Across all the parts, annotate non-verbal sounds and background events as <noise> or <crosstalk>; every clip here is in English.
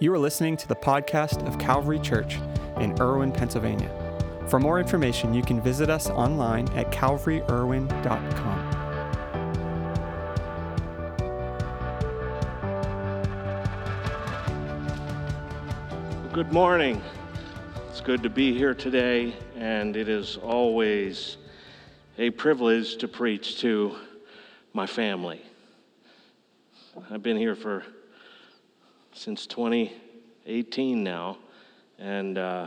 You are listening to the podcast of Calvary Church in Irwin, Pennsylvania. For more information, you can visit us online at calvaryirwin.com. Good morning. It's good to be here today, and it is always a privilege to preach to my family. I've been here for since 2018 now, and uh,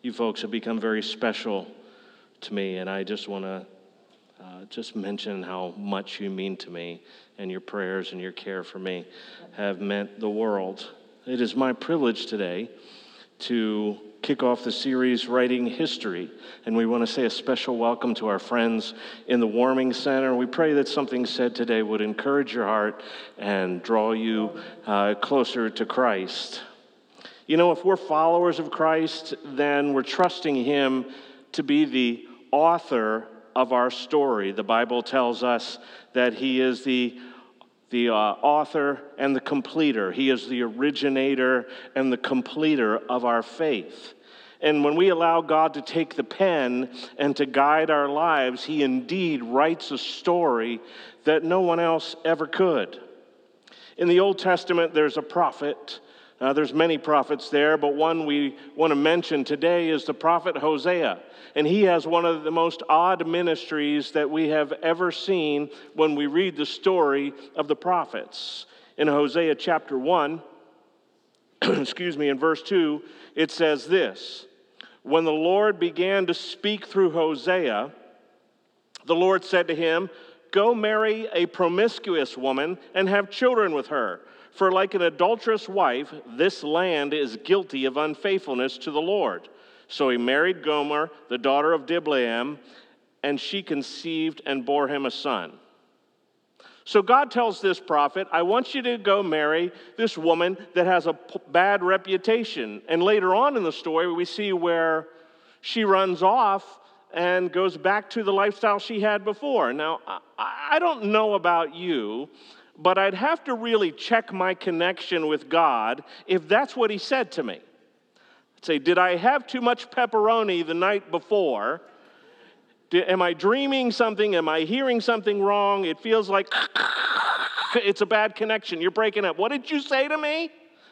you folks have become very special to me, and I just want to uh, just mention how much you mean to me, and your prayers and your care for me have meant the world. It is my privilege today to kick off the series Writing History. And we want to say a special welcome to our friends in the Warming Center. We pray that something said today would encourage your heart and draw you uh, closer to Christ. You know, if we're followers of Christ, then we're trusting Him to be the author of our story. The Bible tells us that He is the the uh, author and the completer. He is the originator and the completer of our faith. And when we allow God to take the pen and to guide our lives, He indeed writes a story that no one else ever could. In the Old Testament, there's a prophet. Uh, there's many prophets there, but one we want to mention today is the prophet Hosea. And he has one of the most odd ministries that we have ever seen when we read the story of the prophets. In Hosea chapter 1, <clears throat> excuse me, in verse 2, it says this When the Lord began to speak through Hosea, the Lord said to him, Go marry a promiscuous woman and have children with her. For like an adulterous wife, this land is guilty of unfaithfulness to the Lord. So he married Gomer, the daughter of Diblaim, and she conceived and bore him a son. So God tells this prophet, I want you to go marry this woman that has a bad reputation. And later on in the story, we see where she runs off and goes back to the lifestyle she had before. Now, I don't know about you, but I'd have to really check my connection with God if that's what He said to me. Say, did I have too much pepperoni the night before? Did, am I dreaming something? Am I hearing something wrong? It feels like <laughs> it's a bad connection. You're breaking up. What did you say to me?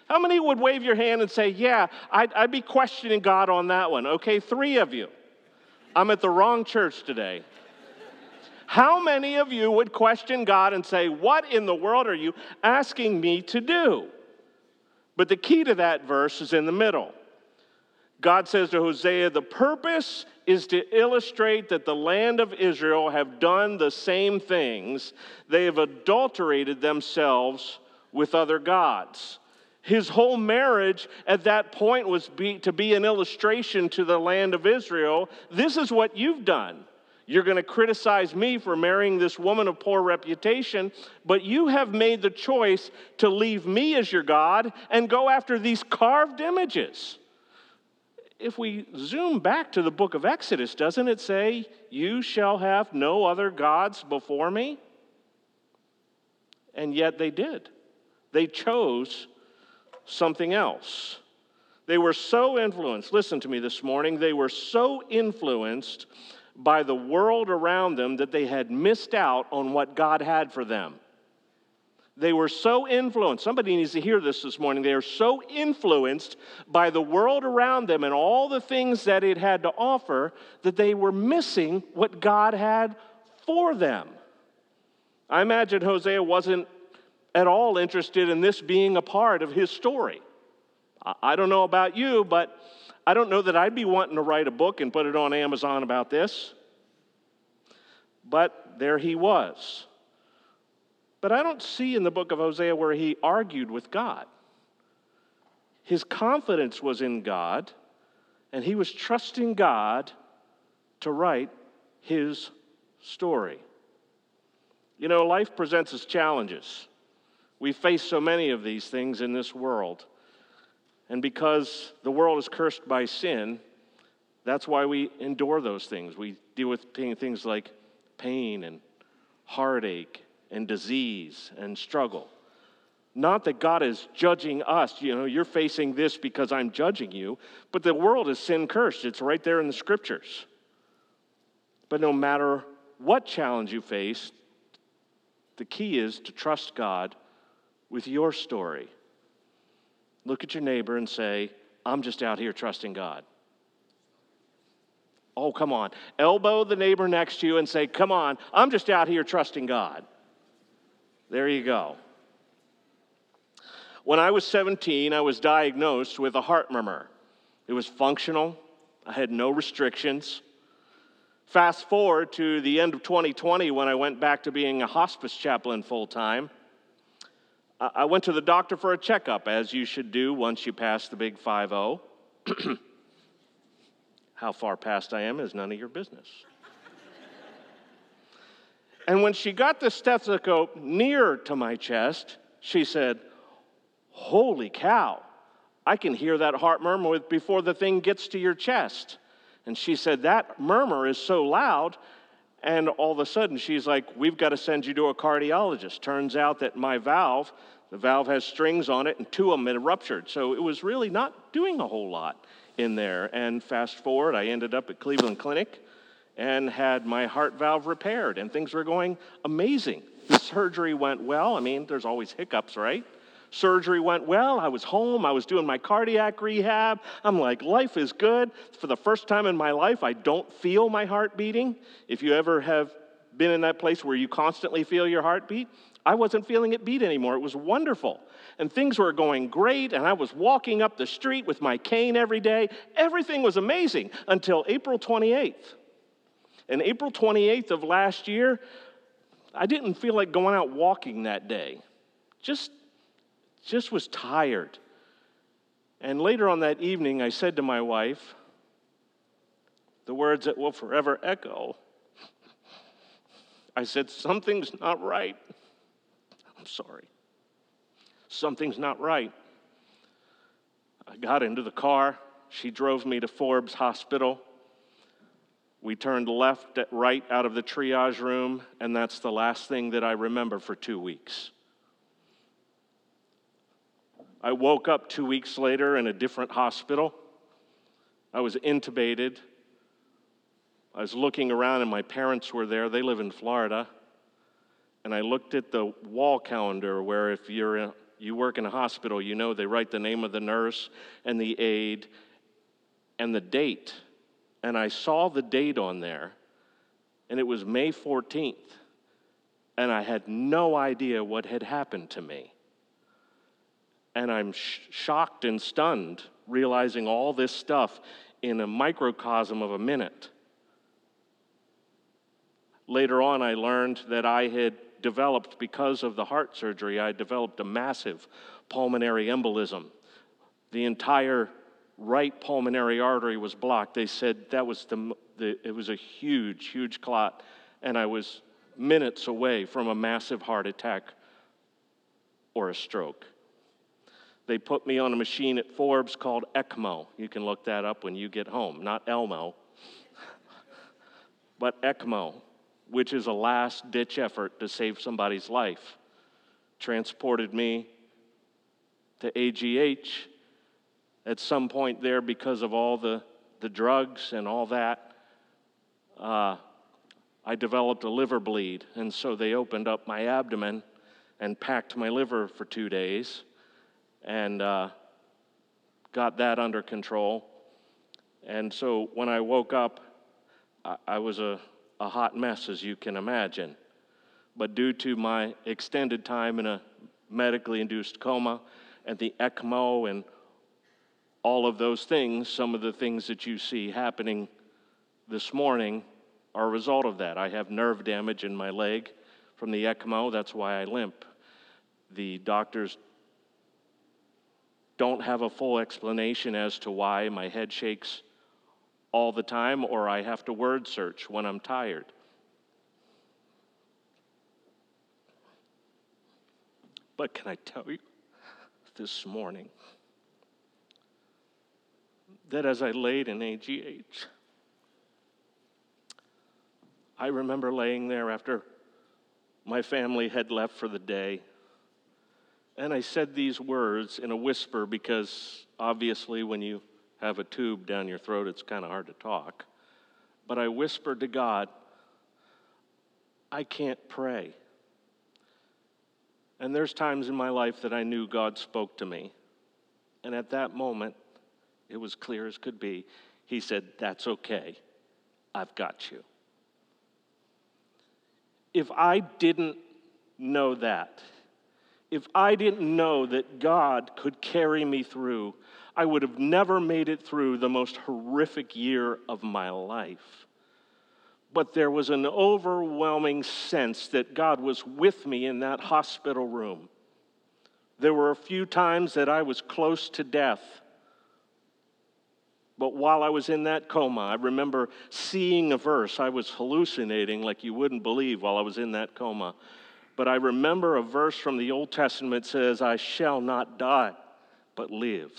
How many would wave your hand and say, Yeah, I'd, I'd be questioning God on that one? Okay, three of you. I'm at the wrong church today. How many of you would question God and say, What in the world are you asking me to do? But the key to that verse is in the middle. God says to Hosea, the purpose is to illustrate that the land of Israel have done the same things. They have adulterated themselves with other gods. His whole marriage at that point was be, to be an illustration to the land of Israel. This is what you've done. You're going to criticize me for marrying this woman of poor reputation, but you have made the choice to leave me as your God and go after these carved images if we zoom back to the book of Exodus, doesn't it say, You shall have no other gods before me? And yet they did. They chose something else. They were so influenced, listen to me this morning, they were so influenced by the world around them that they had missed out on what God had for them. They were so influenced. Somebody needs to hear this this morning. They are so influenced by the world around them and all the things that it had to offer that they were missing what God had for them. I imagine Hosea wasn't at all interested in this being a part of his story. I don't know about you, but I don't know that I'd be wanting to write a book and put it on Amazon about this. But there he was. But I don't see in the book of Hosea where he argued with God. His confidence was in God, and he was trusting God to write his story. You know, life presents us challenges. We face so many of these things in this world. And because the world is cursed by sin, that's why we endure those things. We deal with things like pain and heartache and disease and struggle. Not that God is judging us, you know, you're facing this because I'm judging you, but the world is sin cursed. It's right there in the scriptures. But no matter what challenge you face, the key is to trust God with your story. Look at your neighbor and say, I'm just out here trusting God. Oh, come on. Elbow the neighbor next to you and say, Come on, I'm just out here trusting God. There you go. When I was 17, I was diagnosed with a heart murmur. It was functional, I had no restrictions. Fast forward to the end of 2020 when I went back to being a hospice chaplain full time. I went to the doctor for a checkup, as you should do once you pass the big 5 0. <clears throat> How far past I am is none of your business. And when she got the stethoscope near to my chest, she said, Holy cow, I can hear that heart murmur before the thing gets to your chest. And she said, That murmur is so loud. And all of a sudden, she's like, We've got to send you to a cardiologist. Turns out that my valve, the valve has strings on it, and two of them had ruptured. So it was really not doing a whole lot in there. And fast forward, I ended up at Cleveland Clinic and had my heart valve repaired, and things were going amazing. The surgery went well. I mean, there's always hiccups, right? Surgery went well. I was home. I was doing my cardiac rehab. I'm like, life is good. For the first time in my life, I don't feel my heart beating. If you ever have been in that place where you constantly feel your heartbeat, I wasn't feeling it beat anymore. It was wonderful. And things were going great, and I was walking up the street with my cane every day. Everything was amazing until April 28th. And April 28th of last year, I didn't feel like going out walking that day. Just just was tired. And later on that evening, I said to my wife, the words that will forever echo I said, Something's not right. I'm sorry. Something's not right. I got into the car. She drove me to Forbes Hospital. We turned left at right out of the triage room, and that's the last thing that I remember for two weeks. I woke up two weeks later in a different hospital. I was intubated. I was looking around, and my parents were there. They live in Florida. And I looked at the wall calendar where, if you're a, you work in a hospital, you know they write the name of the nurse and the aide and the date. And I saw the date on there, and it was May 14th. And I had no idea what had happened to me. And I'm sh- shocked and stunned realizing all this stuff in a microcosm of a minute. Later on, I learned that I had developed, because of the heart surgery, I developed a massive pulmonary embolism. The entire right pulmonary artery was blocked. They said that was the, the it was a huge, huge clot, and I was minutes away from a massive heart attack or a stroke. They put me on a machine at Forbes called ECMO. You can look that up when you get home, not Elmo, <laughs> but ECMO, which is a last ditch effort to save somebody's life. Transported me to AGH at some point there because of all the, the drugs and all that. Uh, I developed a liver bleed, and so they opened up my abdomen and packed my liver for two days and uh, got that under control. And so when I woke up, I, I was a, a hot mess, as you can imagine. But due to my extended time in a medically induced coma and the ECMO and all of those things, some of the things that you see happening this morning are a result of that. I have nerve damage in my leg from the ECMO, that's why I limp. The doctors don't have a full explanation as to why my head shakes all the time or I have to word search when I'm tired. But can I tell you this morning that as I laid in AGH, I remember laying there after my family had left for the day And I said these words in a whisper because obviously, when you have a tube down your throat, it's kind of hard to talk. But I whispered to God, I can't pray. And there's times in my life that I knew God spoke to me. And at that moment, it was clear as could be. He said, That's okay. I've got you. If I didn't know that, if I didn't know that God could carry me through, I would have never made it through the most horrific year of my life. But there was an overwhelming sense that God was with me in that hospital room. There were a few times that I was close to death. But while I was in that coma, I remember seeing a verse. I was hallucinating like you wouldn't believe while I was in that coma. But I remember a verse from the Old Testament says, I shall not die, but live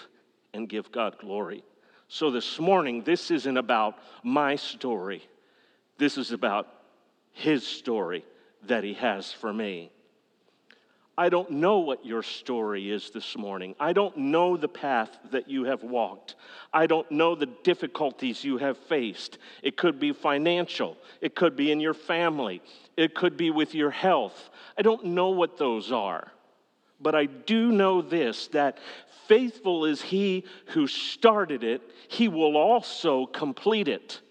and give God glory. So this morning, this isn't about my story. This is about his story that he has for me. I don't know what your story is this morning. I don't know the path that you have walked. I don't know the difficulties you have faced. It could be financial, it could be in your family, it could be with your health. I don't know what those are. But I do know this that faithful is he who started it, he will also complete it.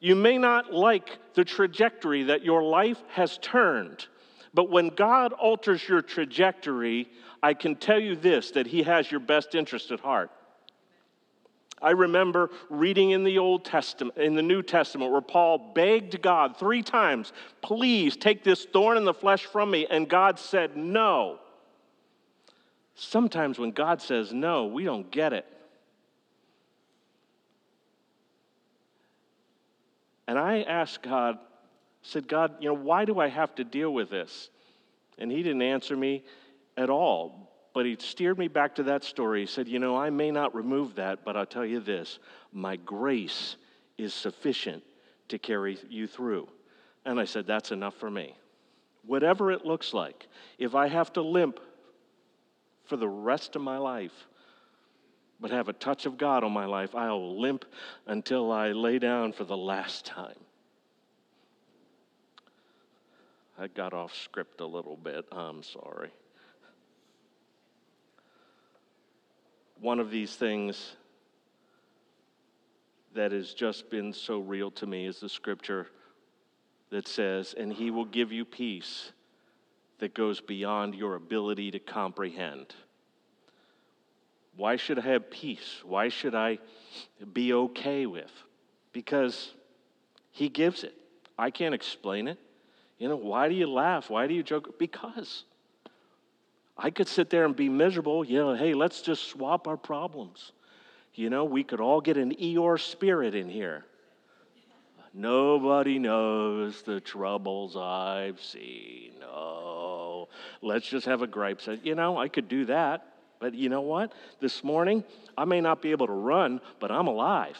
You may not like the trajectory that your life has turned, but when God alters your trajectory, I can tell you this that He has your best interest at heart. I remember reading in the Old Testament, in the New Testament, where Paul begged God three times, please take this thorn in the flesh from me. And God said no. Sometimes when God says no, we don't get it. And I asked God, said, God, you know, why do I have to deal with this? And he didn't answer me at all. But he steered me back to that story. He said, You know, I may not remove that, but I'll tell you this my grace is sufficient to carry you through. And I said, That's enough for me. Whatever it looks like, if I have to limp for the rest of my life, but have a touch of God on my life, I'll limp until I lay down for the last time. I got off script a little bit. I'm sorry. One of these things that has just been so real to me is the scripture that says, And he will give you peace that goes beyond your ability to comprehend. Why should I have peace? Why should I be okay with? Because He gives it. I can't explain it. You know, why do you laugh? Why do you joke? Because I could sit there and be miserable. You know, hey, let's just swap our problems. You know, we could all get an Eeyore spirit in here. Nobody knows the troubles I've seen. No, let's just have a gripe. You know, I could do that. But you know what? This morning, I may not be able to run, but I'm alive.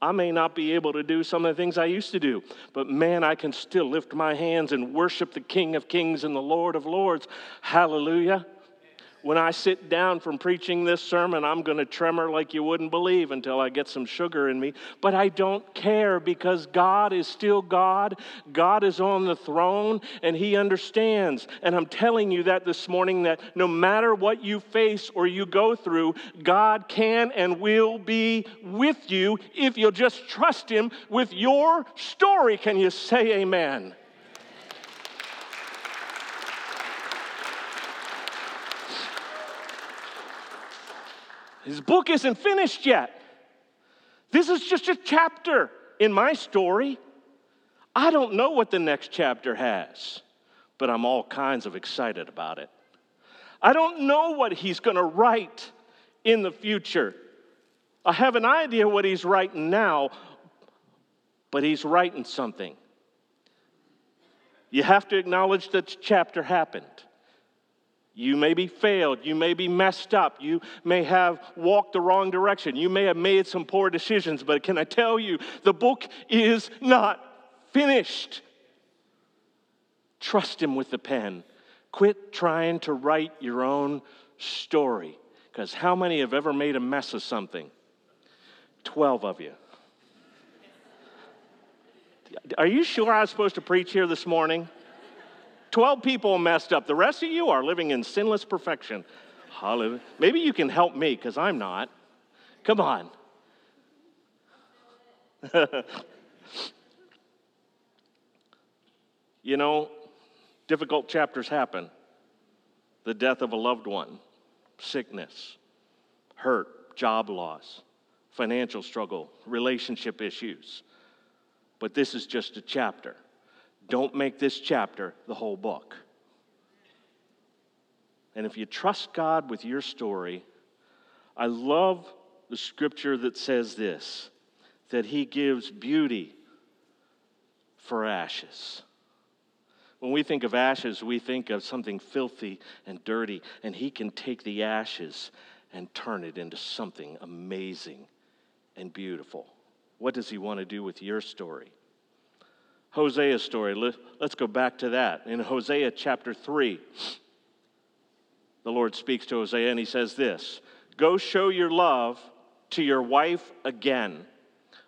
I may not be able to do some of the things I used to do, but man, I can still lift my hands and worship the King of Kings and the Lord of Lords. Hallelujah. When I sit down from preaching this sermon, I'm going to tremor like you wouldn't believe until I get some sugar in me. But I don't care because God is still God. God is on the throne and He understands. And I'm telling you that this morning that no matter what you face or you go through, God can and will be with you if you'll just trust Him with your story. Can you say amen? His book isn't finished yet. This is just a chapter in my story. I don't know what the next chapter has, but I'm all kinds of excited about it. I don't know what he's going to write in the future. I have an idea what he's writing now, but he's writing something. You have to acknowledge that chapter happened. You may be failed. You may be messed up. You may have walked the wrong direction. You may have made some poor decisions. But can I tell you, the book is not finished. Trust Him with the pen Quit trying to write your own story. Because how many have ever made a mess of something? 12 of you. Are you sure I was supposed to preach here this morning? 12 people messed up. The rest of you are living in sinless perfection. Hallelujah. Maybe you can help me because I'm not. Come on. <laughs> you know, difficult chapters happen the death of a loved one, sickness, hurt, job loss, financial struggle, relationship issues. But this is just a chapter. Don't make this chapter the whole book. And if you trust God with your story, I love the scripture that says this that He gives beauty for ashes. When we think of ashes, we think of something filthy and dirty, and He can take the ashes and turn it into something amazing and beautiful. What does He want to do with your story? Hosea's story, let's go back to that. In Hosea chapter 3, the Lord speaks to Hosea and He says this Go show your love to your wife again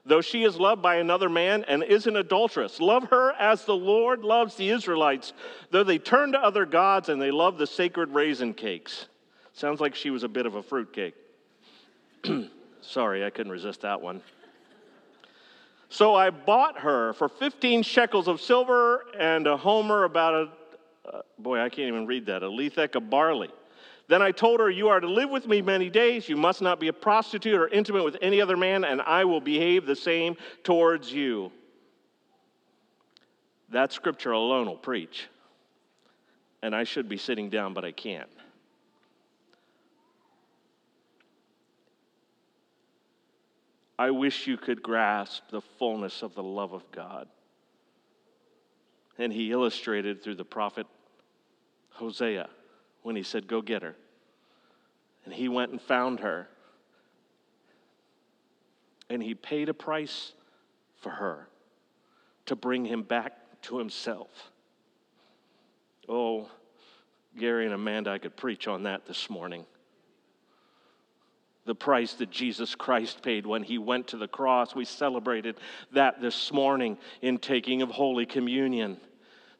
though she is loved by another man and is an adulteress. Love her as the Lord loves the Israelites, though they turn to other gods and they love the sacred raisin cakes. Sounds like she was a bit of a fruitcake. <clears throat> Sorry, I couldn't resist that one. So I bought her for 15 shekels of silver and a homer about a, uh, boy, I can't even read that, a lethek of barley. Then I told her, You are to live with me many days. You must not be a prostitute or intimate with any other man, and I will behave the same towards you. That scripture alone will preach. And I should be sitting down, but I can't. I wish you could grasp the fullness of the love of God. And he illustrated through the prophet Hosea when he said, Go get her. And he went and found her. And he paid a price for her to bring him back to himself. Oh, Gary and Amanda, I could preach on that this morning. The price that Jesus Christ paid when he went to the cross. We celebrated that this morning in taking of Holy Communion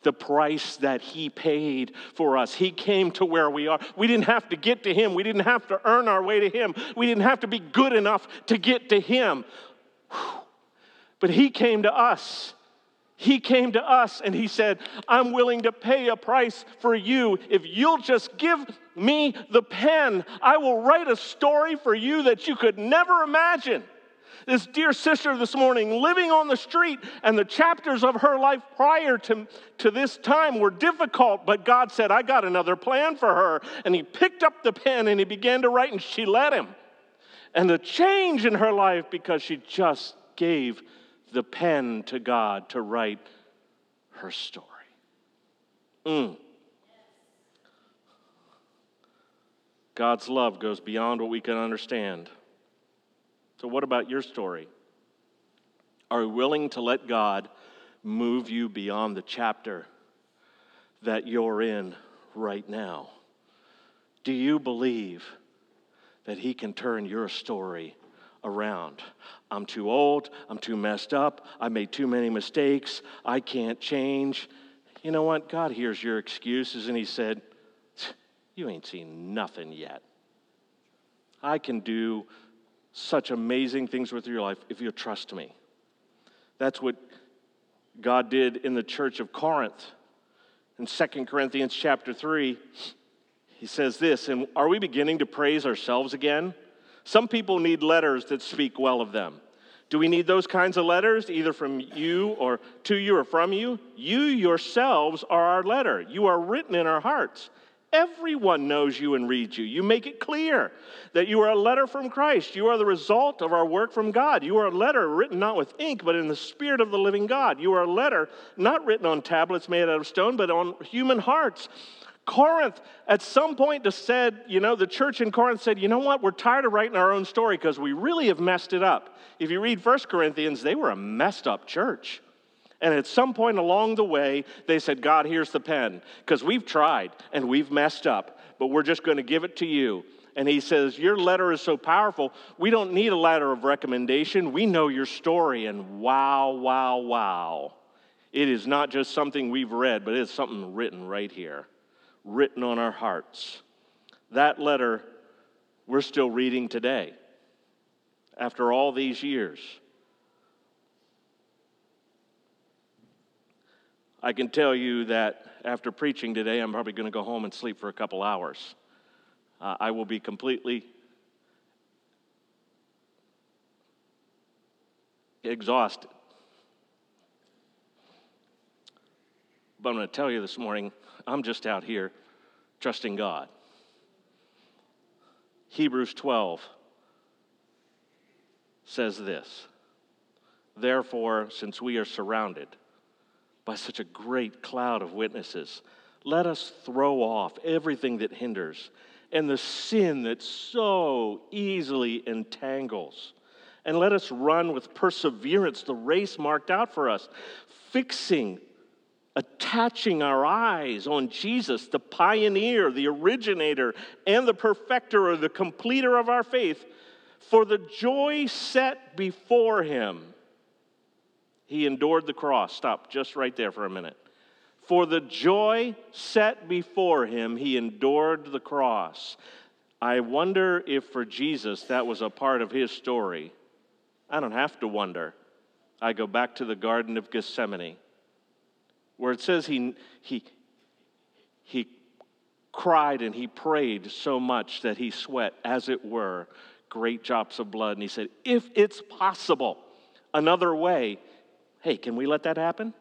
the price that he paid for us. He came to where we are. We didn't have to get to him, we didn't have to earn our way to him, we didn't have to be good enough to get to him. But he came to us. He came to us and he said, I'm willing to pay a price for you. If you'll just give me the pen, I will write a story for you that you could never imagine this dear sister this morning living on the street, and the chapters of her life prior to, to this time were difficult, but God said, I got another plan for her. And He picked up the pen and He began to write, and she let Him. And the change in her life because she just gave the pen to God to write her story. Mm. God's love goes beyond what we can understand. So, what about your story? Are you willing to let God move you beyond the chapter that you're in right now? Do you believe that He can turn your story around? I'm too old. I'm too messed up. I made too many mistakes. I can't change. You know what? God hears your excuses and He said, You ain't seen nothing yet. I can do such amazing things with your life if you trust me. That's what God did in the church of Corinth. In 2 Corinthians chapter 3, he says this, and are we beginning to praise ourselves again? Some people need letters that speak well of them. Do we need those kinds of letters, either from you or to you or from you? You yourselves are our letter. You are written in our hearts. Everyone knows you and reads you. You make it clear that you are a letter from Christ. You are the result of our work from God. You are a letter written not with ink, but in the Spirit of the living God. You are a letter not written on tablets made out of stone, but on human hearts. Corinth, at some point, said, you know, the church in Corinth said, you know what, we're tired of writing our own story because we really have messed it up. If you read First Corinthians, they were a messed up church. And at some point along the way, they said, God, here's the pen, because we've tried and we've messed up, but we're just going to give it to you. And he says, Your letter is so powerful, we don't need a letter of recommendation. We know your story. And wow, wow, wow. It is not just something we've read, but it's something written right here, written on our hearts. That letter we're still reading today after all these years. I can tell you that after preaching today, I'm probably going to go home and sleep for a couple hours. Uh, I will be completely exhausted. But I'm going to tell you this morning, I'm just out here trusting God. Hebrews 12 says this Therefore, since we are surrounded by such a great cloud of witnesses, let us throw off everything that hinders and the sin that so easily entangles. And let us run with perseverance the race marked out for us, fixing attaching our eyes on Jesus, the pioneer, the originator, and the perfecter or the completer of our faith, for the joy set before him, he endured the cross. Stop just right there for a minute. For the joy set before him, he endured the cross. I wonder if for Jesus that was a part of his story. I don't have to wonder. I go back to the Garden of Gethsemane where it says he, he, he cried and he prayed so much that he sweat, as it were, great drops of blood. And he said, If it's possible, another way, hey, can we let that happen?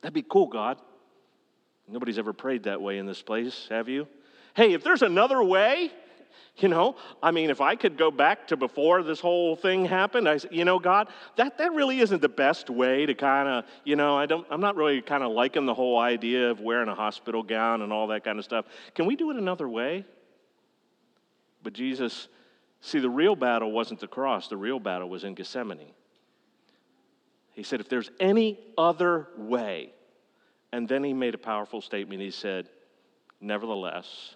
That'd be cool, God. Nobody's ever prayed that way in this place, have you? Hey, if there's another way, you know, I mean, if I could go back to before this whole thing happened, I you know, God, that, that really isn't the best way to kind of, you know, I don't, I'm not really kind of liking the whole idea of wearing a hospital gown and all that kind of stuff. Can we do it another way? But Jesus, see, the real battle wasn't the cross, the real battle was in Gethsemane. He said, if there's any other way, and then he made a powerful statement. He said, nevertheless,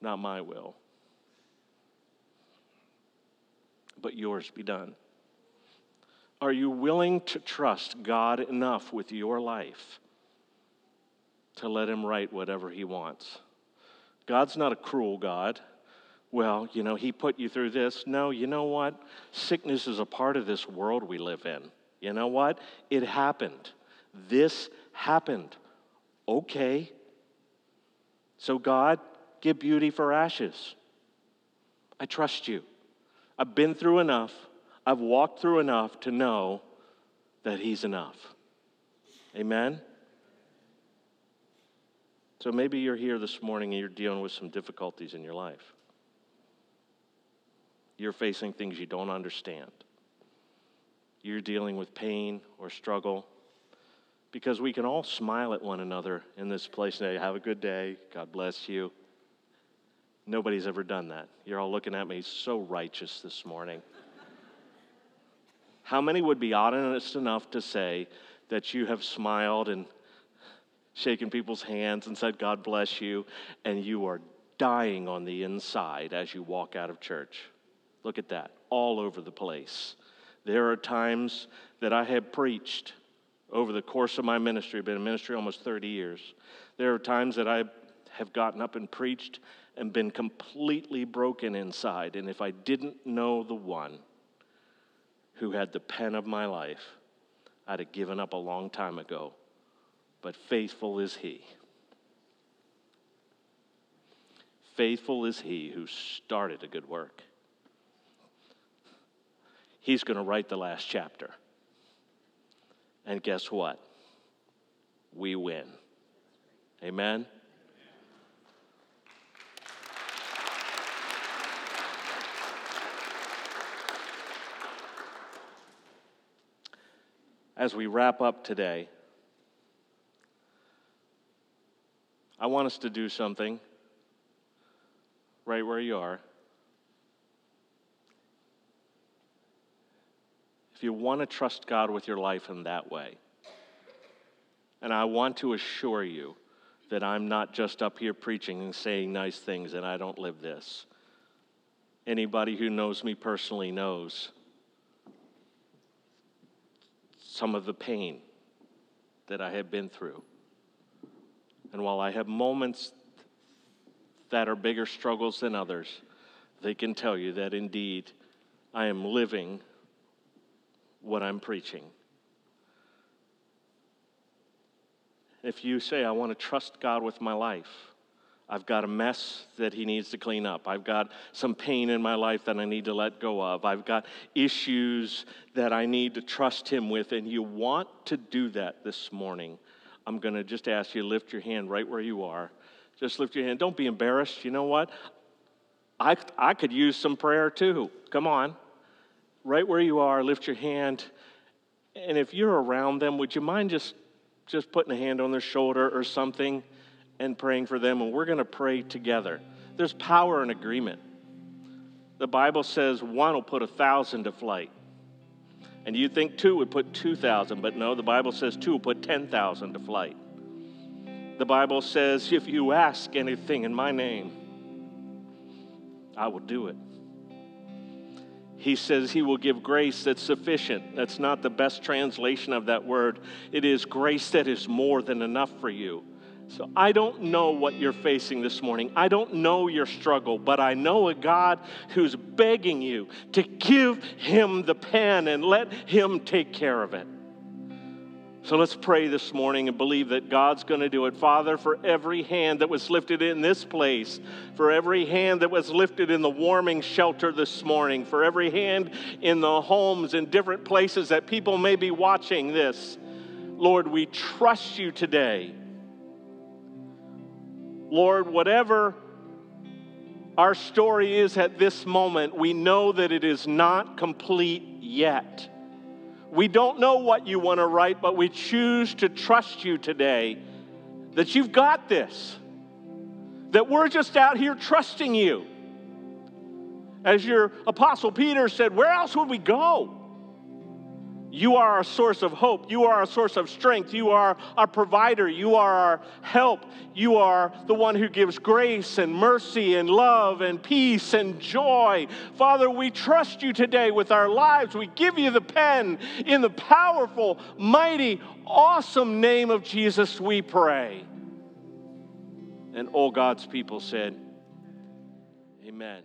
not my will but yours be done. Are you willing to trust God enough with your life to let Him write whatever He wants? God's not a cruel God. Well, you know, He put you through this. No, you know what? Sickness is a part of this world we live in. You know what? It happened. This happened. Okay. So, God, give beauty for ashes. I trust you. I've been through enough, I've walked through enough to know that He's enough. Amen? So maybe you're here this morning and you're dealing with some difficulties in your life. You're facing things you don't understand. You're dealing with pain or struggle. Because we can all smile at one another in this place and say, Have a good day. God bless you. Nobody's ever done that. You're all looking at me so righteous this morning. How many would be honest enough to say that you have smiled and shaken people's hands and said, God bless you, and you are dying on the inside as you walk out of church? Look at that, all over the place. There are times that I have preached over the course of my ministry, been in ministry almost 30 years. There are times that I have gotten up and preached and been completely broken inside. And if I didn't know the one who had the pen of my life, I'd have given up a long time ago. But faithful is he. Faithful is he who started a good work. He's going to write the last chapter. And guess what? We win. Amen. As we wrap up today, I want us to do something right where you are. If you want to trust God with your life in that way, And I want to assure you that I'm not just up here preaching and saying nice things and I don't live this. Anybody who knows me personally knows some of the pain that I have been through. And while I have moments that are bigger struggles than others, they can tell you that indeed I am living what I'm preaching. If you say, I want to trust God with my life, I've got a mess that he needs to clean up. I've got some pain in my life that I need to let go of. I've got issues that I need to trust him with, and you want to do that this morning. I'm going to just ask you to lift your hand right where you are. Just lift your hand. Don't be embarrassed. You know what? I, I could use some prayer too. Come on. Right where you are, lift your hand. And if you're around them, would you mind just, just putting a hand on their shoulder or something? And praying for them, and we're going to pray together. There's power in agreement. The Bible says one will put a thousand to flight. And you think two would put 2,000, but no, the Bible says two will put 10,000 to flight. The Bible says, if you ask anything in my name, I will do it. He says he will give grace that's sufficient. That's not the best translation of that word. It is grace that is more than enough for you. So I don't know what you're facing this morning. I don't know your struggle, but I know a God who's begging you to give him the pen and let him take care of it. So let's pray this morning and believe that God's going to do it. Father, for every hand that was lifted in this place, for every hand that was lifted in the warming shelter this morning, for every hand in the homes in different places that people may be watching this, Lord, we trust you today Lord, whatever our story is at this moment, we know that it is not complete yet. We don't know what you want to write, but we choose to trust you today that you've got this, that we're just out here trusting you. As your apostle Peter said, where else would we go? You are our source of hope. You are our source of strength. You are our provider. You are our help. You are the one who gives grace and mercy and love and peace and joy. Father, we trust you today with our lives. We give you the pen in the powerful, mighty, awesome name of Jesus, we pray. And all God's people said, Amen.